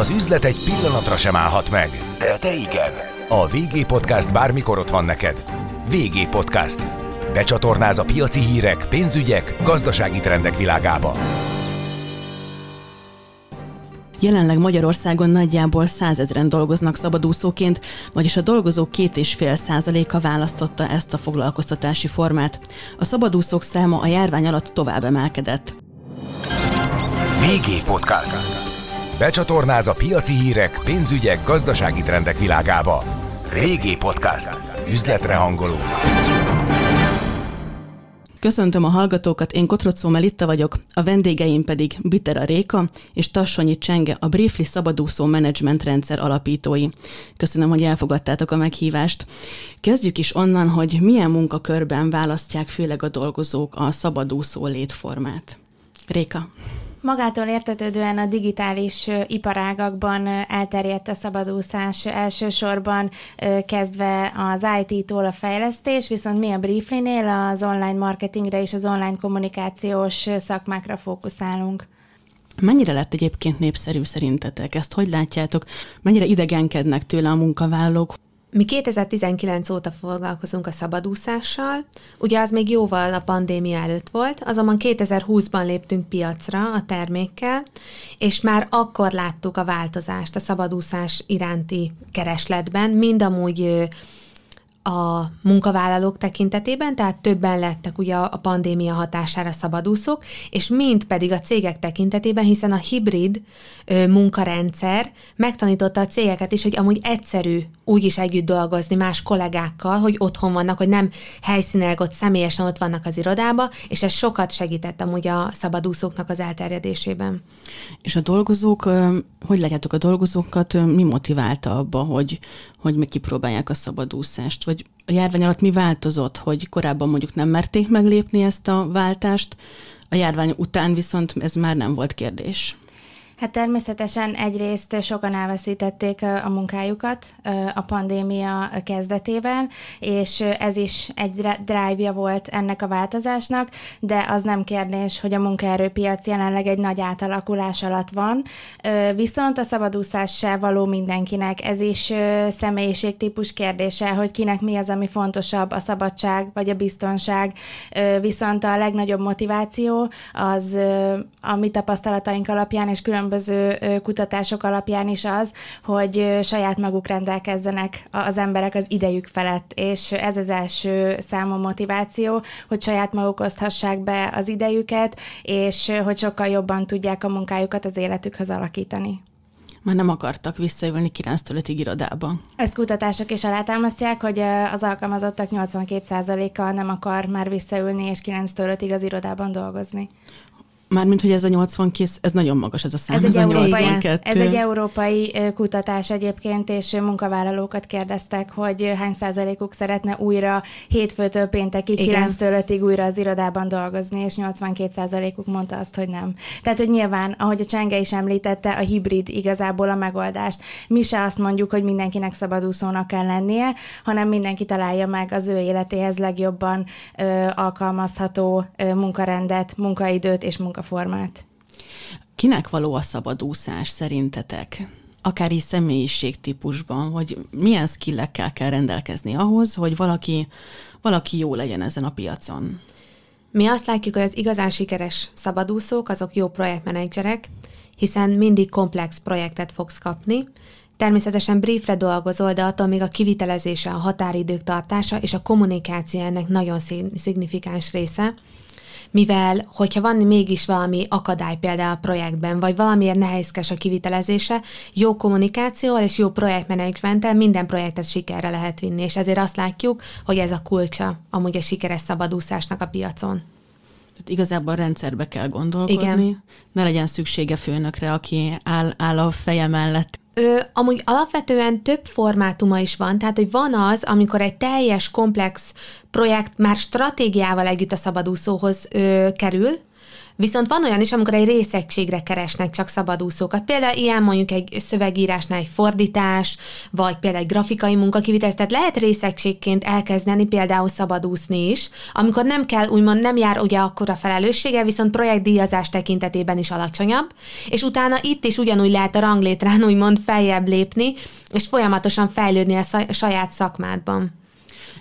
Az üzlet egy pillanatra sem állhat meg, de te igen. A VG Podcast bármikor ott van neked. VG Podcast. Becsatornáz a piaci hírek, pénzügyek, gazdasági trendek világába. Jelenleg Magyarországon nagyjából százezren dolgoznak szabadúszóként, vagyis a dolgozók két és fél százaléka választotta ezt a foglalkoztatási formát. A szabadúszók száma a járvány alatt tovább emelkedett. VG Podcast. Becsatornáz a piaci hírek, pénzügyek, gazdasági trendek világába. VG Podcast. Üzletre hangoló. Köszöntöm a hallgatókat, én Kotrocó Melitta vagyok, a vendégeim pedig Bitera Réka és Tassonyi Csenge, a Briefly szabadúszó menedzsment rendszer alapítói. Köszönöm, hogy elfogadtátok a meghívást. Kezdjük is onnan, hogy milyen munkakörben választják főleg a dolgozók a szabadúszó létformát. Réka. Magától értetődően a digitális iparágakban elterjedt a szabadúszás elsősorban kezdve az IT-tól a fejlesztés, viszont mi a Briefly-nél az online marketingre és az online kommunikációs szakmákra fókuszálunk. Mennyire lett egyébként népszerű szerintetek? Ezt hogy látjátok? Mennyire idegenkednek tőle a munkavállalók? Mi 2019 óta foglalkozunk a szabadúszással, ugye az még jóval a pandémia előtt volt, azonban 2020-ban léptünk piacra a termékkel, és már akkor láttuk a változást a szabadúszás iránti keresletben, mind amúgy a munkavállalók tekintetében, tehát többen lettek ugye a pandémia hatására szabadúszók, és mind pedig a cégek tekintetében, hiszen a hibrid ö, munkarendszer megtanította a cégeket is, hogy amúgy egyszerű úgy is együtt dolgozni más kollégákkal, hogy otthon vannak, hogy nem helyszínileg ott személyesen ott vannak az irodába, és ez sokat segített amúgy a szabadúszóknak az elterjedésében. És a dolgozók, hogy látjátok a dolgozókat, mi motiválta abba, hogy, hogy kipróbálják a szabadúszást? Vagy a járvány alatt mi változott, hogy korábban mondjuk nem merték meglépni ezt a váltást, a járvány után viszont ez már nem volt kérdés? Hát természetesen egyrészt sokan elveszítették a munkájukat a pandémia kezdetében, és ez is egy drive volt ennek a változásnak, de az nem kérdés, hogy a munkaerőpiac jelenleg egy nagy átalakulás alatt van, viszont a szabadúszás se való mindenkinek. Ez is személyiségtípus kérdése, hogy kinek mi az, ami fontosabb, a szabadság vagy a biztonság, viszont a legnagyobb motiváció az a mi tapasztalataink alapján és különböző különböző kutatások alapján is az, hogy saját maguk rendelkezzenek az emberek az idejük felett, és ez az első számú motiváció, hogy saját maguk oszthassák be az idejüket, és hogy sokkal jobban tudják a munkájukat az életükhöz alakítani már nem akartak visszajönni 9-től 5 irodába. Ezt kutatások is alátámasztják, hogy az alkalmazottak 82%-a nem akar már visszaülni és 9-től 5-ig az irodában dolgozni. Mármint, hogy ez a 82, ez nagyon magas ez a szám. Ez, ez, egy, európai, ez egy európai kutatás egyébként, és munkavállalókat kérdeztek, hogy hány százalékuk szeretne újra hétfőtől péntekig, 9-től 5-ig újra az irodában dolgozni, és 82 százalékuk mondta azt, hogy nem. Tehát, hogy nyilván, ahogy a Csenge is említette, a hibrid igazából a megoldást. Mi se azt mondjuk, hogy mindenkinek szabadúszónak kell lennie, hanem mindenki találja meg az ő életéhez legjobban ö, alkalmazható ö, munkarendet, munkaidőt és munka munkaformát. Kinek való a szabadúszás szerintetek? Akár is személyiségtípusban, hogy milyen skillekkel kell rendelkezni ahhoz, hogy valaki, valaki jó legyen ezen a piacon? Mi azt látjuk, hogy az igazán sikeres szabadúszók, azok jó projektmenedzserek, hiszen mindig komplex projektet fogsz kapni, Természetesen briefre dolgozol, de attól még a kivitelezése, a határidők tartása és a kommunikáció ennek nagyon szignifikáns része mivel hogyha van mégis valami akadály például a projektben, vagy valamiért nehézkes a kivitelezése, jó kommunikációval és jó projektmenedzsmenttel minden projektet sikerre lehet vinni, és ezért azt látjuk, hogy ez a kulcsa amúgy a sikeres szabadúszásnak a piacon. Tehát igazából a rendszerbe kell gondolkodni. Igen. Ne legyen szüksége főnökre, aki áll, áll a feje mellett, Ö, amúgy alapvetően több formátuma is van, tehát hogy van az, amikor egy teljes, komplex projekt már stratégiával együtt a szabadúszóhoz ö, kerül, Viszont van olyan is, amikor egy részegységre keresnek csak szabadúszókat. Például ilyen mondjuk egy szövegírásnál egy fordítás, vagy például egy grafikai munkakivitelez. Tehát lehet részegységként elkezdeni például szabadúszni is, amikor nem kell, úgymond nem jár ugye akkor a felelőssége, viszont projektdíjazás tekintetében is alacsonyabb, és utána itt is ugyanúgy lehet a ranglétrán úgymond feljebb lépni, és folyamatosan fejlődni a saját szakmádban.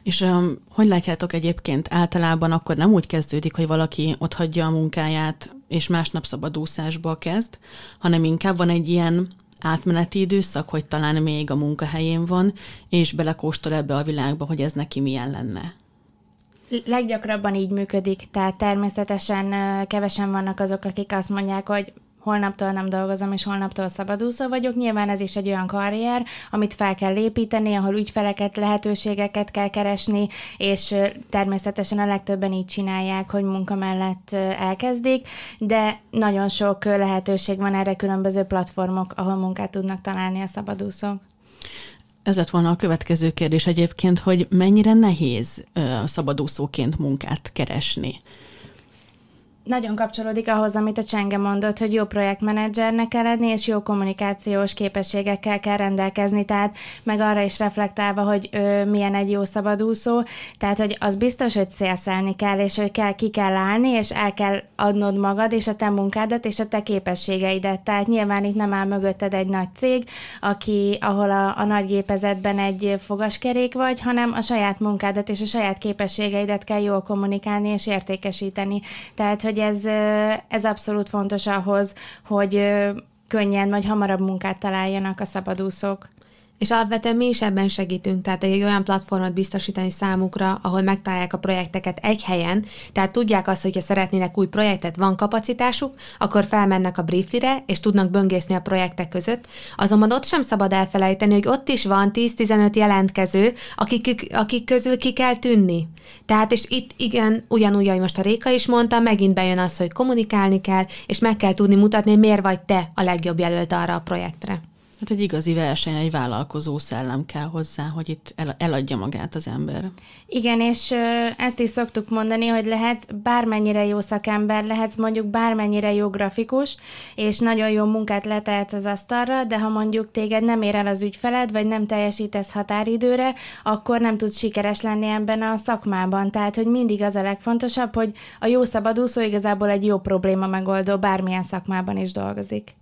És um, hogy látjátok egyébként általában akkor nem úgy kezdődik, hogy valaki ott hagyja a munkáját, és másnap szabadúszásba kezd, hanem inkább van egy ilyen átmeneti időszak, hogy talán még a munkahelyén van, és belekóstol ebbe a világba, hogy ez neki milyen lenne. Leggyakrabban így működik, tehát természetesen kevesen vannak azok, akik azt mondják, hogy holnaptól nem dolgozom, és holnaptól szabadúszó vagyok. Nyilván ez is egy olyan karrier, amit fel kell építeni, ahol ügyfeleket, lehetőségeket kell keresni, és természetesen a legtöbben így csinálják, hogy munka mellett elkezdik, de nagyon sok lehetőség van erre különböző platformok, ahol munkát tudnak találni a szabadúszók. Ez lett volna a következő kérdés egyébként, hogy mennyire nehéz szabadúszóként munkát keresni nagyon kapcsolódik ahhoz, amit a Csenge mondott, hogy jó projektmenedzsernek kell lenni, és jó kommunikációs képességekkel kell rendelkezni, tehát meg arra is reflektálva, hogy ö, milyen egy jó szabadúszó, tehát hogy az biztos, hogy szélszelni kell, és hogy kell, ki kell állni, és el kell adnod magad, és a te munkádat, és a te képességeidet. Tehát nyilván itt nem áll mögötted egy nagy cég, aki, ahol a, a nagy gépezetben egy fogaskerék vagy, hanem a saját munkádat és a saját képességeidet kell jól kommunikálni és értékesíteni. Tehát, hogy ez, ez abszolút fontos ahhoz, hogy könnyen vagy hamarabb munkát találjanak a szabadúszók. És alapvetően mi is ebben segítünk, tehát egy olyan platformot biztosítani számukra, ahol megtalálják a projekteket egy helyen, tehát tudják azt, hogyha szeretnének új projektet, van kapacitásuk, akkor felmennek a brieflire, és tudnak böngészni a projektek között. Azonban ott sem szabad elfelejteni, hogy ott is van 10-15 jelentkező, akik, akik közül ki kell tűnni. Tehát, és itt igen, ugyanúgy, ahogy most a Réka is mondta, megint bejön az, hogy kommunikálni kell, és meg kell tudni mutatni, miért vagy te a legjobb jelölt arra a projektre. Hát egy igazi verseny, egy vállalkozó szellem kell hozzá, hogy itt el, eladja magát az ember. Igen, és ezt is szoktuk mondani, hogy lehet bármennyire jó szakember, lehetsz mondjuk bármennyire jó grafikus, és nagyon jó munkát letehetsz az asztalra, de ha mondjuk téged nem ér el az ügyfeled, vagy nem teljesítesz határidőre, akkor nem tudsz sikeres lenni ebben a szakmában. Tehát, hogy mindig az a legfontosabb, hogy a jó szabadúszó igazából egy jó probléma megoldó, bármilyen szakmában is dolgozik.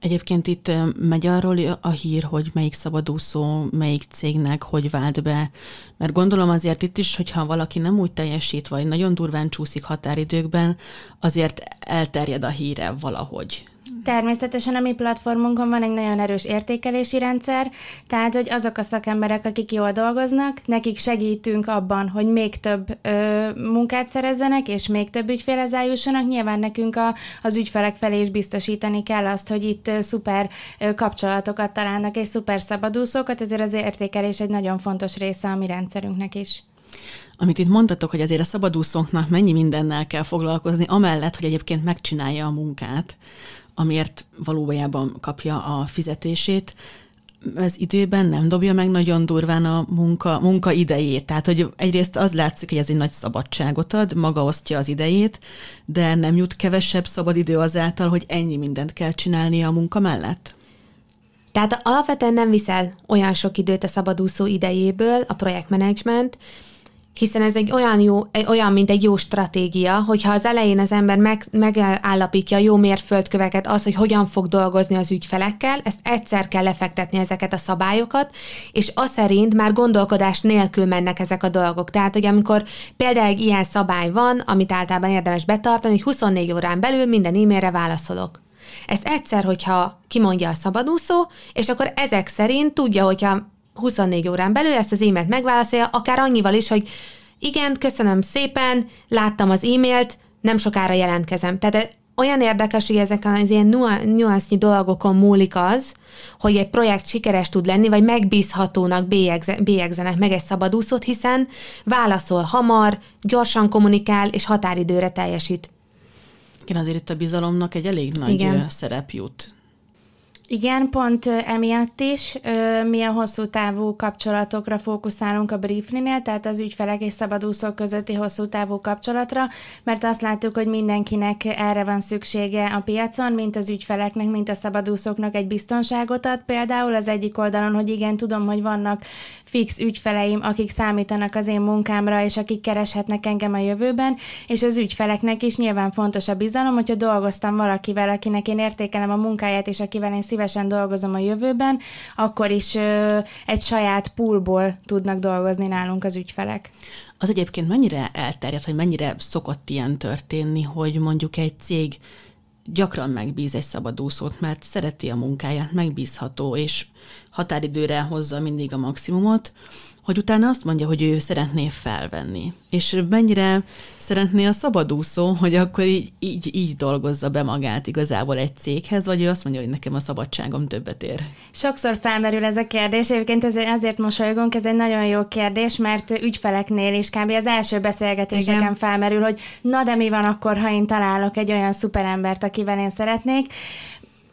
Egyébként itt megy arról a hír, hogy melyik szabadúszó, melyik cégnek hogy vált be, mert gondolom azért itt is, hogyha valaki nem úgy teljesít, vagy nagyon durván csúszik határidőkben, azért elterjed a híre valahogy. Természetesen a mi platformunkon van egy nagyon erős értékelési rendszer, tehát hogy azok a szakemberek, akik jól dolgoznak, nekik segítünk abban, hogy még több ö, munkát szerezzenek, és még több ügyfélhez eljussanak. Nyilván nekünk a, az ügyfelek felé is biztosítani kell azt, hogy itt ö, szuper ö, kapcsolatokat találnak, és szuper szabadúszókat, ezért az értékelés egy nagyon fontos része a mi rendszerünknek is amit itt mondtatok, hogy azért a szabadúszóknak mennyi mindennel kell foglalkozni, amellett, hogy egyébként megcsinálja a munkát, amiért valójában kapja a fizetését, ez időben nem dobja meg nagyon durván a munka, munka idejét. Tehát, hogy egyrészt az látszik, hogy ez egy nagy szabadságot ad, maga osztja az idejét, de nem jut kevesebb szabad idő azáltal, hogy ennyi mindent kell csinálnia a munka mellett? Tehát alapvetően nem viszel olyan sok időt a szabadúszó idejéből a projektmenedzsment, hiszen ez egy olyan, jó, olyan, mint egy jó stratégia, hogyha az elején az ember meg, megállapítja a jó mérföldköveket, az, hogy hogyan fog dolgozni az ügyfelekkel, ezt egyszer kell lefektetni ezeket a szabályokat, és az szerint már gondolkodás nélkül mennek ezek a dolgok. Tehát, hogy amikor például egy ilyen szabály van, amit általában érdemes betartani, hogy 24 órán belül minden e-mailre válaszolok. Ezt egyszer, hogyha kimondja a szabadúszó, és akkor ezek szerint tudja, hogyha 24 órán belül ezt az e-mailt megválaszolja, akár annyival is, hogy igen, köszönöm szépen, láttam az e-mailt, nem sokára jelentkezem. Tehát olyan érdekes, hogy ezeken az ilyen nuansznyi dolgokon múlik az, hogy egy projekt sikeres tud lenni, vagy megbízhatónak bélyegzenek meg egy szabadúszót, hiszen válaszol hamar, gyorsan kommunikál, és határidőre teljesít. Igen, azért itt a bizalomnak egy elég nagy Igen. szerep jut. Igen, pont emiatt is mi a hosszú távú kapcsolatokra fókuszálunk a Brieflinél, tehát az ügyfelek és szabadúszók közötti hosszú távú kapcsolatra, mert azt látjuk, hogy mindenkinek erre van szüksége a piacon, mint az ügyfeleknek, mint a szabadúszóknak egy biztonságot ad. Például az egyik oldalon, hogy igen, tudom, hogy vannak fix ügyfeleim, akik számítanak az én munkámra, és akik kereshetnek engem a jövőben, és az ügyfeleknek is nyilván fontos a bizalom, hogyha dolgoztam valakivel, akinek én értékelem a munkáját, és akivel én szívesen dolgozom a jövőben, akkor is egy saját poolból tudnak dolgozni nálunk az ügyfelek. Az egyébként mennyire elterjedt, hogy mennyire szokott ilyen történni, hogy mondjuk egy cég gyakran megbíz egy szabadúszót, mert szereti a munkáját, megbízható, és határidőre hozza mindig a maximumot, hogy utána azt mondja, hogy ő szeretné felvenni. És mennyire szeretné a szabadúszó, hogy akkor így, így, így dolgozza be magát igazából egy céghez, vagy ő azt mondja, hogy nekem a szabadságom többet ér? Sokszor felmerül ez a kérdés, egyébként ez, azért mosolygunk, ez egy nagyon jó kérdés, mert ügyfeleknél is kb. az első beszélgetéseken Igen. felmerül, hogy na de mi van akkor, ha én találok egy olyan szuperembert, akivel én szeretnék,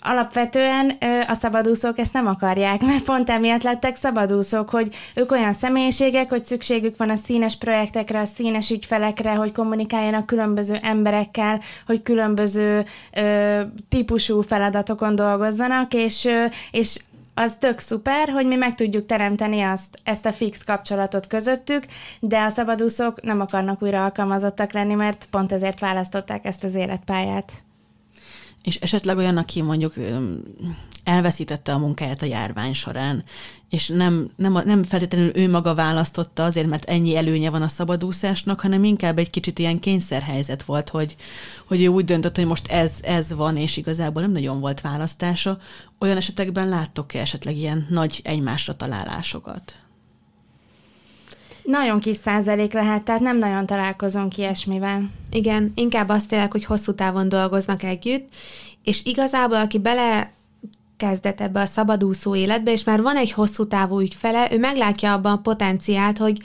alapvetően a szabadúszók ezt nem akarják, mert pont emiatt lettek szabadúszók, hogy ők olyan személyiségek, hogy szükségük van a színes projektekre, a színes ügyfelekre, hogy kommunikáljanak különböző emberekkel, hogy különböző ö, típusú feladatokon dolgozzanak, és, ö, és az tök szuper, hogy mi meg tudjuk teremteni azt, ezt a fix kapcsolatot közöttük, de a szabadúszók nem akarnak újra alkalmazottak lenni, mert pont ezért választották ezt az életpályát és esetleg olyan, aki mondjuk elveszítette a munkáját a járvány során, és nem, nem, nem feltétlenül ő maga választotta azért, mert ennyi előnye van a szabadúszásnak, hanem inkább egy kicsit ilyen kényszerhelyzet volt, hogy, hogy ő úgy döntött, hogy most ez, ez van, és igazából nem nagyon volt választása. Olyan esetekben láttok-e esetleg ilyen nagy egymásra találásokat? Nagyon kis százalék lehet, tehát nem nagyon találkozunk ilyesmivel. Igen, inkább azt tényleg, hogy hosszú távon dolgoznak együtt, és igazából, aki bele kezdett ebbe a szabadúszó életbe, és már van egy hosszú távú ügyfele, ő meglátja abban a potenciált, hogy,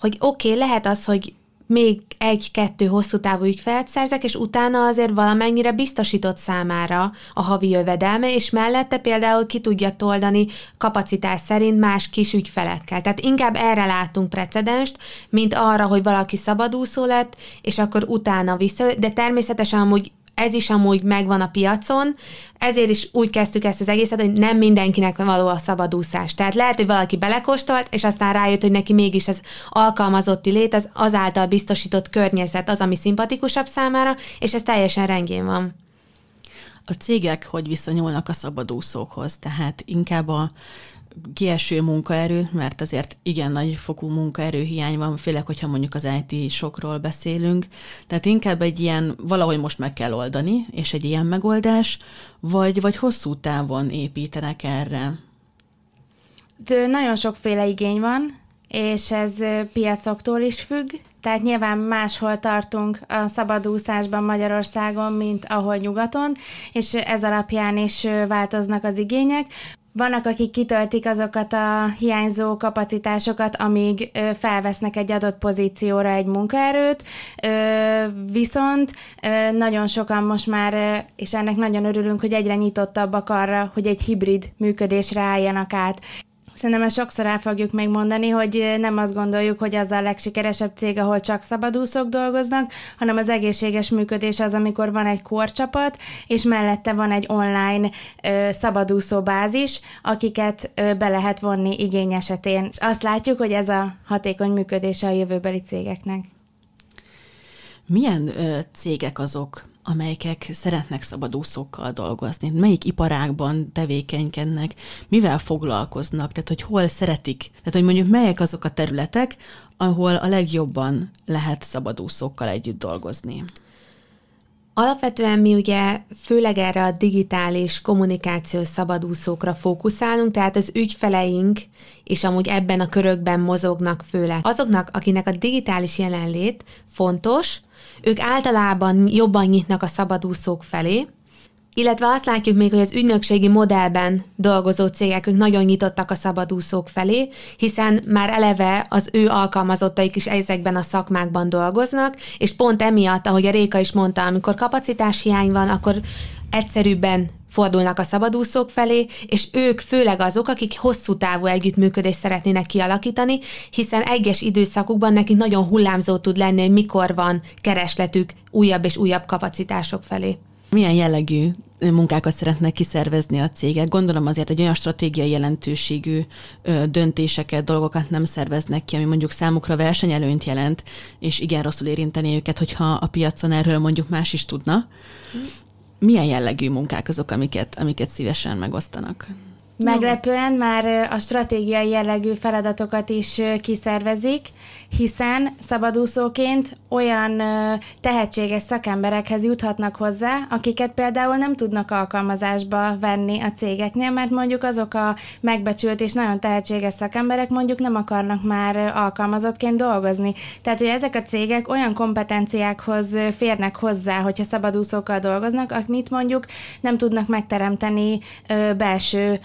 hogy oké, okay, lehet az, hogy még egy-kettő hosszú távú ügyfelet szerzek, és utána azért valamennyire biztosított számára a havi jövedelme, és mellette például ki tudja toldani kapacitás szerint más kis ügyfelekkel. Tehát inkább erre látunk precedenst, mint arra, hogy valaki szabadúszó lett, és akkor utána vissza, de természetesen amúgy ez is amúgy megvan a piacon, ezért is úgy kezdtük ezt az egészet, hogy nem mindenkinek való a szabadúszás. Tehát lehet, hogy valaki belekóstolt, és aztán rájött, hogy neki mégis az alkalmazotti lét, az azáltal biztosított környezet az, ami szimpatikusabb számára, és ez teljesen rendjén van. A cégek hogy viszonyulnak a szabadúszókhoz? Tehát inkább a kieső munkaerő, mert azért igen nagy fokú munkaerő hiány van, főleg, hogyha mondjuk az IT sokról beszélünk. Tehát inkább egy ilyen, valahogy most meg kell oldani, és egy ilyen megoldás, vagy, vagy hosszú távon építenek erre? De nagyon sokféle igény van, és ez piacoktól is függ, tehát nyilván máshol tartunk a szabadúszásban Magyarországon, mint ahol nyugaton, és ez alapján is változnak az igények. Vannak, akik kitöltik azokat a hiányzó kapacitásokat, amíg felvesznek egy adott pozícióra egy munkaerőt, viszont nagyon sokan most már, és ennek nagyon örülünk, hogy egyre nyitottabbak arra, hogy egy hibrid működésre álljanak át. Szerintem ezt sokszor el fogjuk még mondani, hogy nem azt gondoljuk, hogy az a legsikeresebb cég, ahol csak szabadúszók dolgoznak, hanem az egészséges működés az, amikor van egy korcsapat, és mellette van egy online ö, szabadúszó bázis, akiket ö, be lehet vonni igény esetén. És azt látjuk, hogy ez a hatékony működése a jövőbeli cégeknek. Milyen ö, cégek azok, amelyek szeretnek szabadúszókkal dolgozni? Melyik iparágban tevékenykednek? Mivel foglalkoznak? Tehát, hogy hol szeretik? Tehát, hogy mondjuk melyek azok a területek, ahol a legjobban lehet szabadúszókkal együtt dolgozni? Alapvetően mi ugye főleg erre a digitális kommunikációs szabadúszókra fókuszálunk, tehát az ügyfeleink és amúgy ebben a körökben mozognak főleg. Azoknak, akinek a digitális jelenlét fontos, ők általában jobban nyitnak a szabadúszók felé, illetve azt látjuk még, hogy az ügynökségi modellben dolgozó cégek ők nagyon nyitottak a szabadúszók felé, hiszen már eleve az ő alkalmazottaik is ezekben a szakmákban dolgoznak, és pont emiatt, ahogy a Réka is mondta, amikor kapacitás hiány van, akkor egyszerűbben fordulnak a szabadúszók felé, és ők főleg azok, akik hosszú távú együttműködést szeretnének kialakítani, hiszen egyes időszakukban nekik nagyon hullámzó tud lenni, hogy mikor van keresletük újabb és újabb kapacitások felé. Milyen jellegű munkákat szeretnek kiszervezni a cégek? Gondolom azért egy olyan stratégiai jelentőségű döntéseket, dolgokat nem szerveznek ki, ami mondjuk számukra versenyelőnyt jelent, és igen rosszul érinteni őket, hogyha a piacon erről mondjuk más is tudna. Milyen jellegű munkák azok, amiket, amiket szívesen megosztanak? Meglepően már a stratégiai jellegű feladatokat is kiszervezik, hiszen szabadúszóként olyan tehetséges szakemberekhez juthatnak hozzá, akiket például nem tudnak alkalmazásba venni a cégeknél, mert mondjuk azok a megbecsült és nagyon tehetséges szakemberek mondjuk nem akarnak már alkalmazottként dolgozni. Tehát, hogy ezek a cégek olyan kompetenciákhoz férnek hozzá, hogyha szabadúszókkal dolgoznak, amit mondjuk nem tudnak megteremteni belső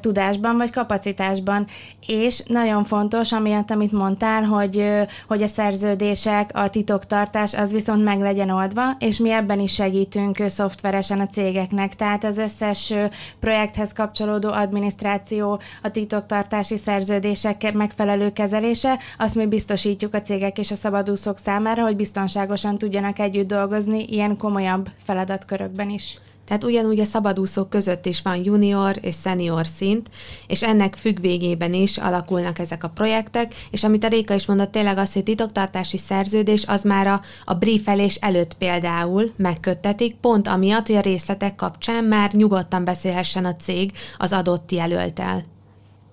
tudásban vagy kapacitásban. És nagyon fontos, amiatt, amit mondtál, hogy, hogy a szerződések, a titoktartás az viszont meg legyen oldva, és mi ebben is segítünk szoftveresen a cégeknek. Tehát az összes projekthez kapcsolódó adminisztráció, a titoktartási szerződések megfelelő kezelése, azt mi biztosítjuk a cégek és a szabadúszók számára, hogy biztonságosan tudjanak együtt dolgozni ilyen komolyabb feladatkörökben is. Tehát ugyanúgy a szabadúszók között is van junior és senior szint, és ennek függvégében is alakulnak ezek a projektek, és amit a Réka is mondott, tényleg az, hogy titoktartási szerződés, az már a, a briefelés előtt például megköttetik, pont amiatt, hogy a részletek kapcsán már nyugodtan beszélhessen a cég az adott jelöltel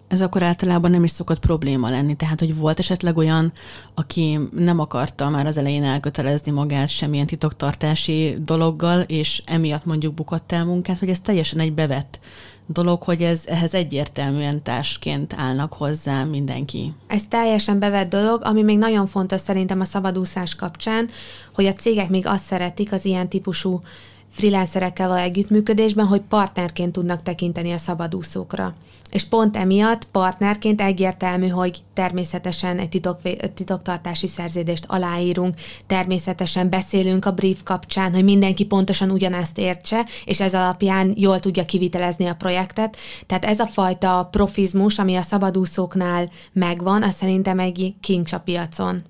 ez akkor általában nem is szokott probléma lenni. Tehát, hogy volt esetleg olyan, aki nem akarta már az elején elkötelezni magát semmilyen titoktartási dologgal, és emiatt mondjuk bukott el munkát, hogy ez teljesen egy bevett dolog, hogy ez ehhez egyértelműen társként állnak hozzá mindenki. Ez teljesen bevett dolog, ami még nagyon fontos szerintem a szabadúszás kapcsán, hogy a cégek még azt szeretik az ilyen típusú freelancerekkel való együttműködésben, hogy partnerként tudnak tekinteni a szabadúszókra. És pont emiatt partnerként egyértelmű, hogy természetesen egy titok, titoktartási szerződést aláírunk, természetesen beszélünk a brief kapcsán, hogy mindenki pontosan ugyanezt értse, és ez alapján jól tudja kivitelezni a projektet. Tehát ez a fajta profizmus, ami a szabadúszóknál megvan, az szerintem egy kincs a piacon.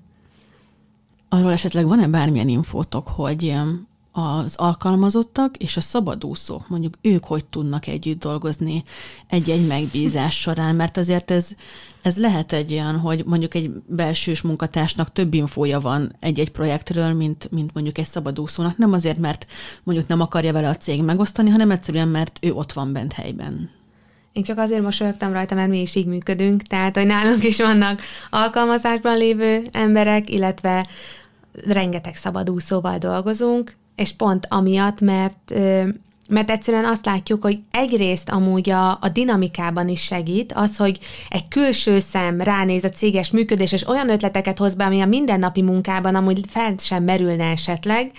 Arról esetleg van-e bármilyen infótok, hogy az alkalmazottak és a szabadúszók, mondjuk ők hogy tudnak együtt dolgozni egy-egy megbízás során, mert azért ez, ez lehet egy olyan, hogy mondjuk egy belsős munkatársnak több infója van egy-egy projektről, mint, mint mondjuk egy szabadúszónak. Nem azért, mert mondjuk nem akarja vele a cég megosztani, hanem egyszerűen, mert ő ott van bent helyben. Én csak azért mosolyogtam rajta, mert mi is így működünk, tehát, hogy nálunk is vannak alkalmazásban lévő emberek, illetve rengeteg szabadúszóval dolgozunk, és pont amiatt, mert mert egyszerűen azt látjuk, hogy egyrészt amúgy a, a dinamikában is segít az, hogy egy külső szem ránéz a céges működés, és olyan ötleteket hoz be, ami a mindennapi munkában amúgy fel sem merülne esetleg,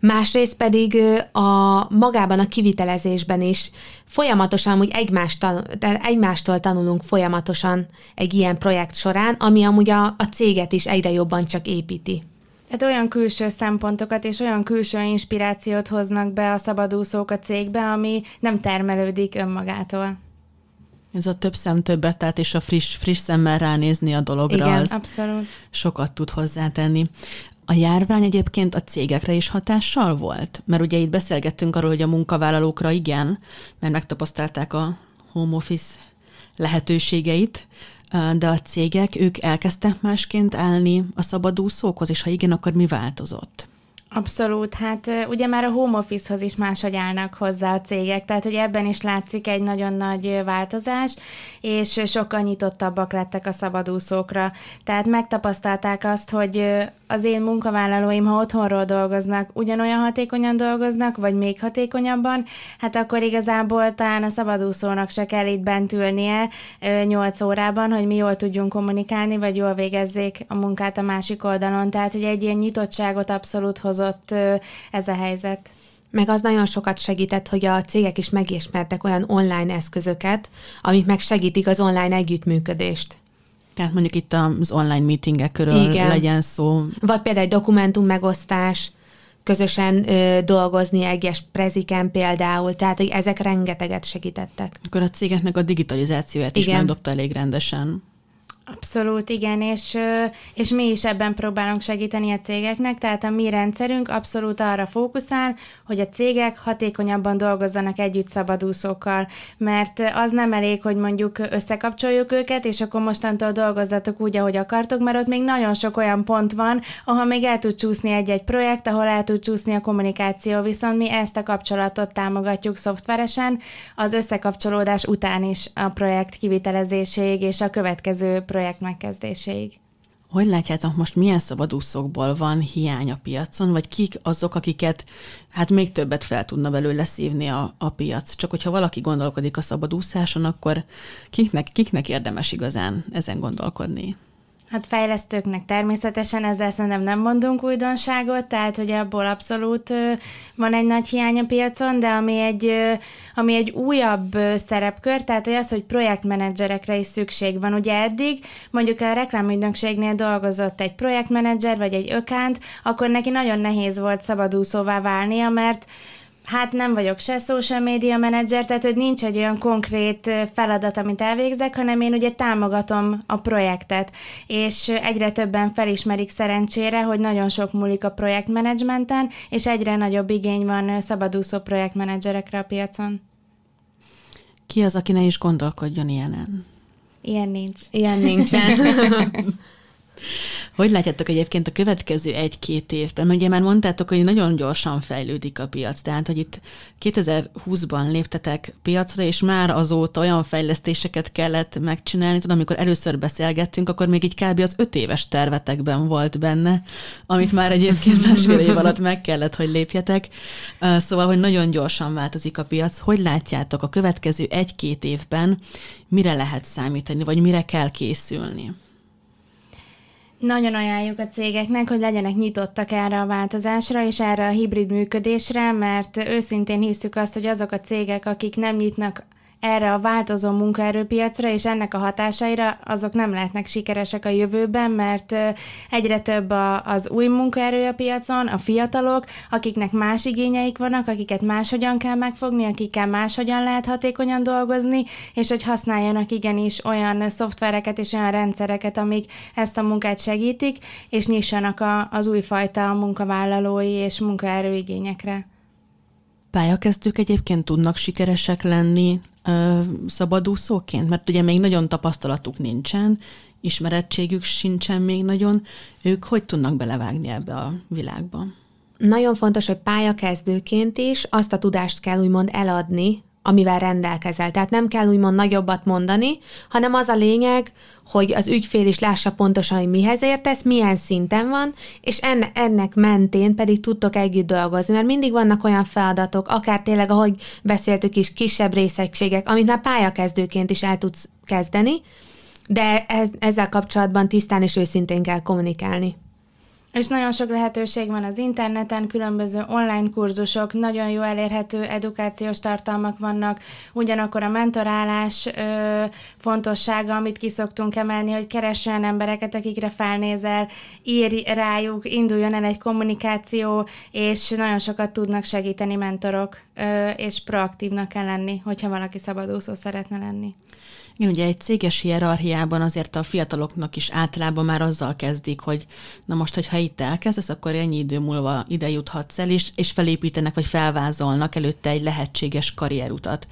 másrészt pedig a magában a kivitelezésben is folyamatosan, hogy egymástól, egymástól tanulunk folyamatosan egy ilyen projekt során, ami amúgy a, a céget is egyre jobban csak építi. Tehát olyan külső szempontokat és olyan külső inspirációt hoznak be a szabadúszók a cégbe, ami nem termelődik önmagától. Ez a több szem többet, tehát és a friss, friss szemmel ránézni a dologra, Igen, az abszolút. sokat tud hozzátenni. A járvány egyébként a cégekre is hatással volt? Mert ugye itt beszélgettünk arról, hogy a munkavállalókra igen, mert megtapasztalták a home office lehetőségeit, de a cégek, ők elkezdtek másként állni a szabadúszókhoz, és ha igen, akkor mi változott? Abszolút, hát ugye már a home office-hoz is máshogy állnak hozzá a cégek, tehát hogy ebben is látszik egy nagyon nagy változás, és sokkal nyitottabbak lettek a szabadúszókra. Tehát megtapasztalták azt, hogy az én munkavállalóim, ha otthonról dolgoznak, ugyanolyan hatékonyan dolgoznak, vagy még hatékonyabban, hát akkor igazából talán a szabadúszónak se kell itt bent ülnie 8 órában, hogy mi jól tudjunk kommunikálni, vagy jól végezzék a munkát a másik oldalon. Tehát, hogy egy ilyen nyitottságot abszolút hozott ez a helyzet. Meg az nagyon sokat segített, hogy a cégek is megismertek olyan online eszközöket, amik meg segítik az online együttműködést. Tehát mondjuk itt az online meetingekről Igen. legyen szó. Vagy például egy dokumentum megosztás, közösen ö, dolgozni egyes preziken például, tehát hogy ezek rengeteget segítettek. Akkor a cégeknek a digitalizációját Igen. is megdobta elég rendesen. Abszolút, igen, és, és mi is ebben próbálunk segíteni a cégeknek, tehát a mi rendszerünk abszolút arra fókuszál, hogy a cégek hatékonyabban dolgozzanak együtt szabadúszókkal, mert az nem elég, hogy mondjuk összekapcsoljuk őket, és akkor mostantól dolgozzatok úgy, ahogy akartok, mert ott még nagyon sok olyan pont van, ahol még el tud csúszni egy-egy projekt, ahol el tud csúszni a kommunikáció, viszont mi ezt a kapcsolatot támogatjuk szoftveresen, az összekapcsolódás után is a projekt kivitelezéséig és a következő projekt megkezdéséig. Hogy látjátok most, milyen szabadúszókból van hiány a piacon, vagy kik azok, akiket hát még többet fel tudna belőle szívni a, a piac? Csak hogyha valaki gondolkodik a szabadúszáson, akkor kiknek, kiknek érdemes igazán ezen gondolkodni? Hát fejlesztőknek természetesen ezzel szerintem nem mondunk újdonságot, tehát hogy abból abszolút van egy nagy hiány a piacon, de ami egy, ami egy újabb szerepkör, tehát hogy az, hogy projektmenedzserekre is szükség van. Ugye eddig mondjuk a reklámügynökségnél dolgozott egy projektmenedzser vagy egy ökánt, akkor neki nagyon nehéz volt szabadúszóvá válnia, mert hát nem vagyok se social media menedzser, tehát hogy nincs egy olyan konkrét feladat, amit elvégzek, hanem én ugye támogatom a projektet, és egyre többen felismerik szerencsére, hogy nagyon sok múlik a projektmenedzsmenten, és egyre nagyobb igény van szabadúszó projektmenedzserekre a piacon. Ki az, aki ne is gondolkodjon ilyenen? Ilyen nincs. Ilyen nincsen. Hogy látjátok egyébként a következő egy-két évben? Ugye már mondtátok, hogy nagyon gyorsan fejlődik a piac, tehát hogy itt 2020-ban léptetek piacra, és már azóta olyan fejlesztéseket kellett megcsinálni. Tudom, amikor először beszélgettünk, akkor még így kb. az öt éves tervetekben volt benne, amit már egyébként másfél év alatt meg kellett, hogy lépjetek. Szóval, hogy nagyon gyorsan változik a piac. Hogy látjátok a következő egy-két évben, mire lehet számítani, vagy mire kell készülni? Nagyon ajánljuk a cégeknek, hogy legyenek nyitottak erre a változásra és erre a hibrid működésre, mert őszintén hiszük azt, hogy azok a cégek, akik nem nyitnak erre a változó munkaerőpiacra és ennek a hatásaira, azok nem lehetnek sikeresek a jövőben, mert egyre több a, az új munkaerő a piacon, a fiatalok, akiknek más igényeik vannak, akiket máshogyan kell megfogni, akikkel máshogyan lehet hatékonyan dolgozni, és hogy használjanak igenis olyan szoftvereket és olyan rendszereket, amik ezt a munkát segítik, és nyissanak a, az újfajta munkavállalói és munkaerőigényekre. Pályakezdők egyébként tudnak sikeresek lenni ö, szabadúszóként? Mert ugye még nagyon tapasztalatuk nincsen, ismerettségük sincsen még nagyon. Ők hogy tudnak belevágni ebbe a világba? Nagyon fontos, hogy pályakezdőként is azt a tudást kell úgymond eladni, amivel rendelkezel. Tehát nem kell úgymond nagyobbat mondani, hanem az a lényeg, hogy az ügyfél is lássa pontosan, hogy mihez értesz, milyen szinten van, és enne, ennek mentén pedig tudtok együtt dolgozni, mert mindig vannak olyan feladatok, akár tényleg, ahogy beszéltük is, kisebb részegységek, amit már pályakezdőként is el tudsz kezdeni, de ez, ezzel kapcsolatban tisztán és őszintén kell kommunikálni. És nagyon sok lehetőség van az interneten, különböző online kurzusok, nagyon jó elérhető edukációs tartalmak vannak, ugyanakkor a mentorálás ö, fontossága, amit ki szoktunk emelni, hogy keres embereket, akikre felnézel, írj rájuk, induljon el egy kommunikáció, és nagyon sokat tudnak segíteni mentorok, ö, és proaktívnak kell lenni, hogyha valaki szabadúszó szeretne lenni. Igen, ugye egy céges hierarchiában azért a fiataloknak is általában már azzal kezdik, hogy na most, hogyha itt elkezdesz, akkor ennyi idő múlva ide juthatsz el, és, és felépítenek, vagy felvázolnak előtte egy lehetséges karrierutat.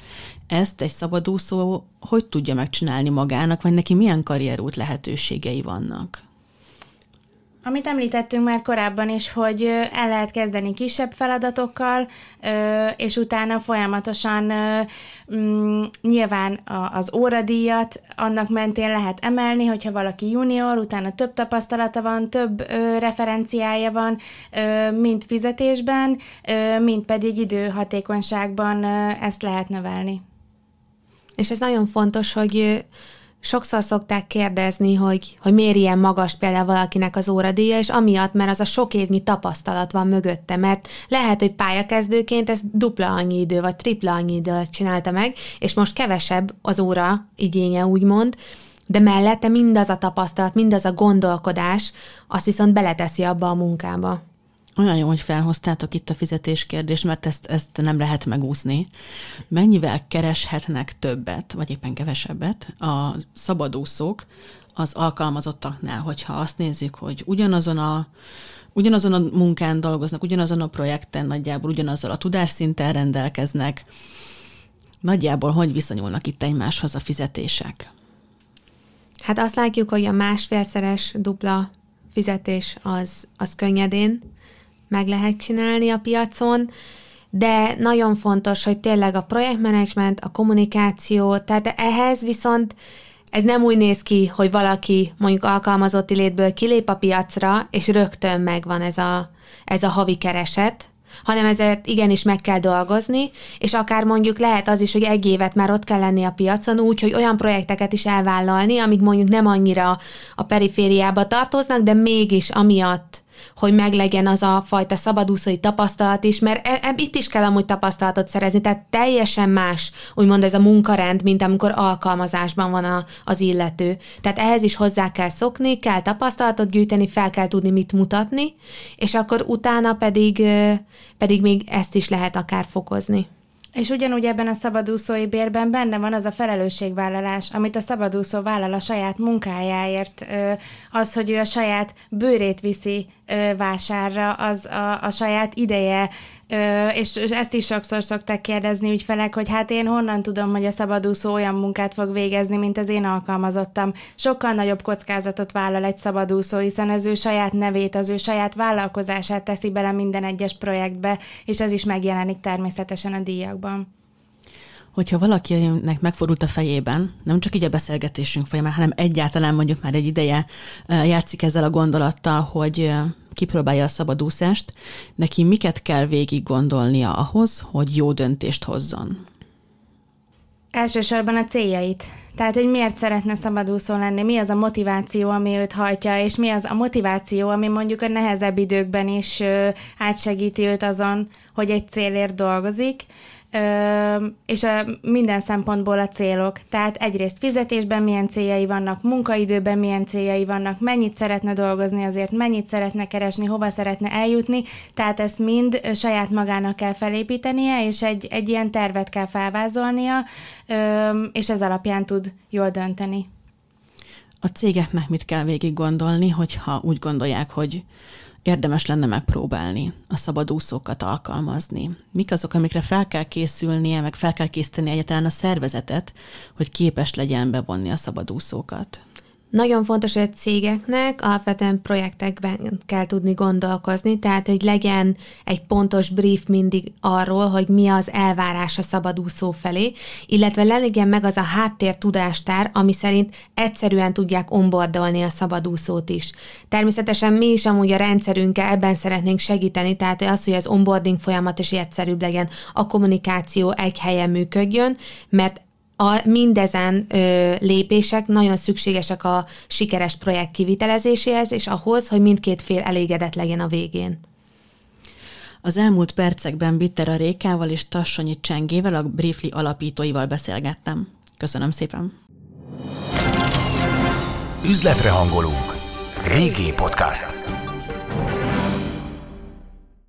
Ezt egy szabadúszó hogy tudja megcsinálni magának, vagy neki milyen karrierút lehetőségei vannak? Amit említettünk már korábban is, hogy el lehet kezdeni kisebb feladatokkal, és utána folyamatosan mm, nyilván az óradíjat annak mentén lehet emelni, hogyha valaki junior, utána több tapasztalata van, több referenciája van, mind fizetésben, mind pedig időhatékonyságban ezt lehet növelni. És ez nagyon fontos, hogy sokszor szokták kérdezni, hogy, hogy miért ilyen magas például valakinek az óradíja, és amiatt, mert az a sok évnyi tapasztalat van mögötte, mert lehet, hogy pályakezdőként ez dupla annyi idő, vagy tripla annyi idő csinálta meg, és most kevesebb az óra igénye, úgymond, de mellette mindaz a tapasztalat, mindaz a gondolkodás, azt viszont beleteszi abba a munkába. Olyan jó, hogy felhoztátok itt a fizetéskérdést, mert ezt, ezt nem lehet megúszni. Mennyivel kereshetnek többet, vagy éppen kevesebbet a szabadúszók az alkalmazottaknál, hogyha azt nézzük, hogy ugyanazon a ugyanazon a munkán dolgoznak, ugyanazon a projekten nagyjából ugyanazzal a tudásszinten rendelkeznek, nagyjából hogy viszonyulnak itt egymáshoz a fizetések? Hát azt látjuk, hogy a másfélszeres dupla fizetés az, az könnyedén meg lehet csinálni a piacon, de nagyon fontos, hogy tényleg a projektmenedzsment, a kommunikáció, tehát ehhez viszont ez nem úgy néz ki, hogy valaki mondjuk alkalmazotti létből kilép a piacra, és rögtön megvan ez a, ez a havi kereset, hanem ezért igenis meg kell dolgozni, és akár mondjuk lehet az is, hogy egy évet már ott kell lenni a piacon, úgy, hogy olyan projekteket is elvállalni, amik mondjuk nem annyira a perifériába tartoznak, de mégis amiatt hogy meglegyen az a fajta szabadúszói tapasztalat is, mert e, e, itt is kell amúgy tapasztalatot szerezni, tehát teljesen más, úgymond ez a munkarend, mint amikor alkalmazásban van a, az illető. Tehát ehhez is hozzá kell szokni, kell tapasztalatot gyűjteni, fel kell tudni mit mutatni, és akkor utána pedig, pedig még ezt is lehet akár fokozni. És ugyanúgy ebben a szabadúszói bérben benne van az a felelősségvállalás, amit a szabadúszó vállal a saját munkájáért, az, hogy ő a saját bőrét viszi vásárra, az a, a saját ideje, és ezt is sokszor szokták kérdezni ügyfelek, hogy hát én honnan tudom, hogy a szabadúszó olyan munkát fog végezni, mint az én alkalmazottam. Sokkal nagyobb kockázatot vállal egy szabadúszó, hiszen az ő saját nevét, az ő saját vállalkozását teszi bele minden egyes projektbe, és ez is megjelenik természetesen a díjakban hogyha valakinek megfordult a fejében, nem csak így a beszélgetésünk folyamán, hanem egyáltalán mondjuk már egy ideje játszik ezzel a gondolattal, hogy kipróbálja a szabadúszást, neki miket kell végig gondolnia ahhoz, hogy jó döntést hozzon? Elsősorban a céljait. Tehát, hogy miért szeretne szabadúszó lenni, mi az a motiváció, ami őt hajtja, és mi az a motiváció, ami mondjuk a nehezebb időkben is átsegíti őt azon, hogy egy célért dolgozik és a, minden szempontból a célok. Tehát egyrészt fizetésben milyen céljai vannak, munkaidőben milyen céljai vannak, mennyit szeretne dolgozni azért, mennyit szeretne keresni, hova szeretne eljutni, tehát ezt mind saját magának kell felépítenie, és egy, egy ilyen tervet kell felvázolnia, és ez alapján tud jól dönteni. A cégeknek mit kell végig gondolni, hogyha úgy gondolják, hogy érdemes lenne megpróbálni a szabadúszókat alkalmazni? Mik azok, amikre fel kell készülnie, meg fel kell készíteni egyáltalán a szervezetet, hogy képes legyen bevonni a szabadúszókat? Nagyon fontos, hogy a cégeknek alapvetően projektekben kell tudni gondolkozni, tehát hogy legyen egy pontos brief mindig arról, hogy mi az elvárás a szabadúszó felé, illetve legyen meg az a háttér tudástár, ami szerint egyszerűen tudják onboardolni a szabadúszót is. Természetesen mi is amúgy a rendszerünkkel ebben szeretnénk segíteni, tehát az, hogy az onboarding folyamat is egyszerűbb legyen, a kommunikáció egy helyen működjön, mert a, mindezen ö, lépések nagyon szükségesek a sikeres projekt kivitelezéséhez, és ahhoz, hogy mindkét fél elégedett legyen a végén. Az elmúlt percekben Bitter a Rékával és Tassonyi Csengével, a Briefly alapítóival beszélgettem. Köszönöm szépen! Üzletre hangolunk. Régi Podcast.